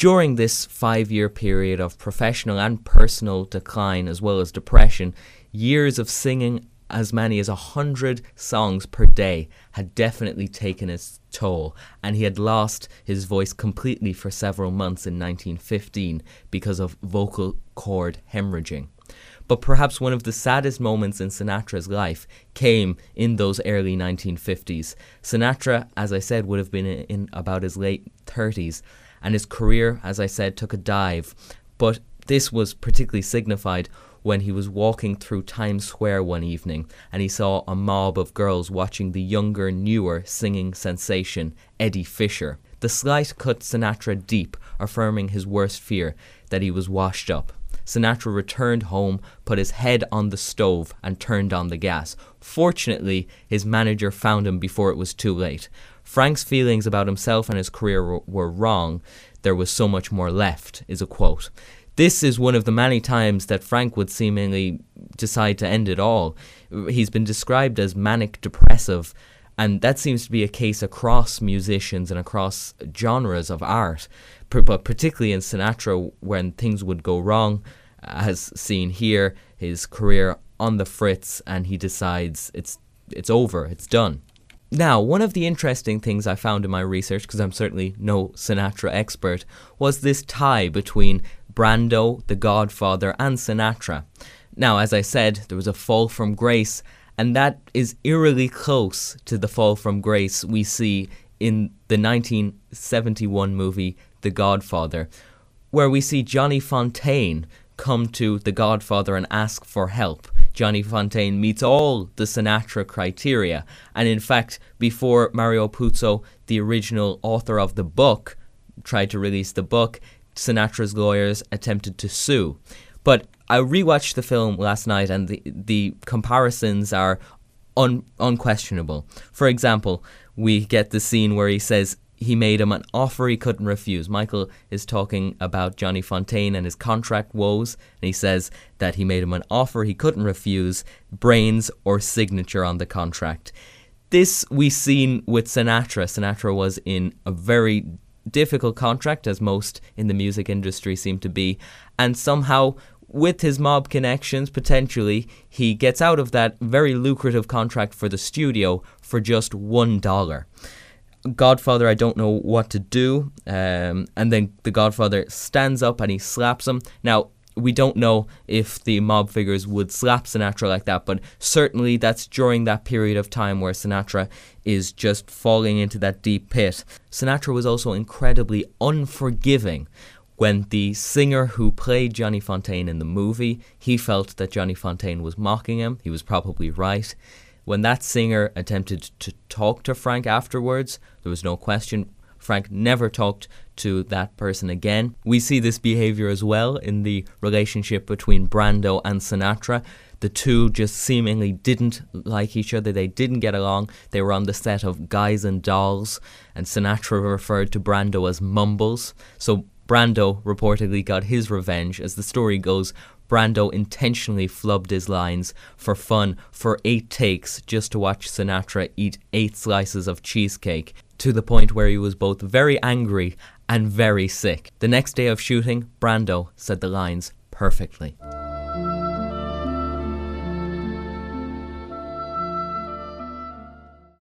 During this five year period of professional and personal decline, as well as depression, years of singing as many as a hundred songs per day had definitely taken its toll, and he had lost his voice completely for several months in 1915 because of vocal cord hemorrhaging. But perhaps one of the saddest moments in Sinatra's life came in those early 1950s. Sinatra, as I said, would have been in about his late 30s, and his career, as I said, took a dive. But this was particularly signified when he was walking through Times Square one evening and he saw a mob of girls watching the younger, newer singing sensation, Eddie Fisher. The slight cut Sinatra deep, affirming his worst fear that he was washed up. Sinatra returned home, put his head on the stove, and turned on the gas. Fortunately, his manager found him before it was too late. Frank's feelings about himself and his career were wrong. There was so much more left, is a quote. This is one of the many times that Frank would seemingly decide to end it all. He's been described as manic depressive, and that seems to be a case across musicians and across genres of art, but particularly in Sinatra when things would go wrong, as seen here, his career on the fritz, and he decides it's it's over, it's done. Now, one of the interesting things I found in my research, because I'm certainly no Sinatra expert, was this tie between Brando, The Godfather, and Sinatra. Now, as I said, there was a fall from grace, and that is eerily close to the fall from grace we see in the 1971 movie The Godfather, where we see Johnny Fontane come to The Godfather and ask for help. Johnny Fontane meets all the Sinatra criteria, and in fact, before Mario Puzo, the original author of the book, tried to release the book, Sinatra's lawyers attempted to sue. But I rewatched the film last night, and the the comparisons are un, unquestionable. For example, we get the scene where he says he made him an offer he couldn't refuse. Michael is talking about Johnny Fontane and his contract woes, and he says that he made him an offer he couldn't refuse, brains or signature on the contract. This we seen with Sinatra. Sinatra was in a very difficult contract, as most in the music industry seem to be, and somehow with his mob connections, potentially, he gets out of that very lucrative contract for the studio for just one dollar. Godfather, I don't know what to do. Um, and then the Godfather stands up and he slaps him. Now, we don't know if the mob figures would slap Sinatra like that, but certainly that's during that period of time where Sinatra is just falling into that deep pit. Sinatra was also incredibly unforgiving when the singer who played Johnny Fontane in the movie, he felt that Johnny Fontane was mocking him. He was probably right. When that singer attempted to talk to Frank afterwards, there was no question Frank never talked to that person again. We see this behavior as well in the relationship between Brando and Sinatra. The two just seemingly didn't like each other, they didn't get along. They were on the set of Guys and Dolls, and Sinatra referred to Brando as Mumbles. So Brando reportedly got his revenge. As the story goes, Brando intentionally flubbed his lines for fun for eight takes just to watch Sinatra eat eight slices of cheesecake to the point where he was both very angry and very sick. The next day of shooting, Brando said the lines perfectly.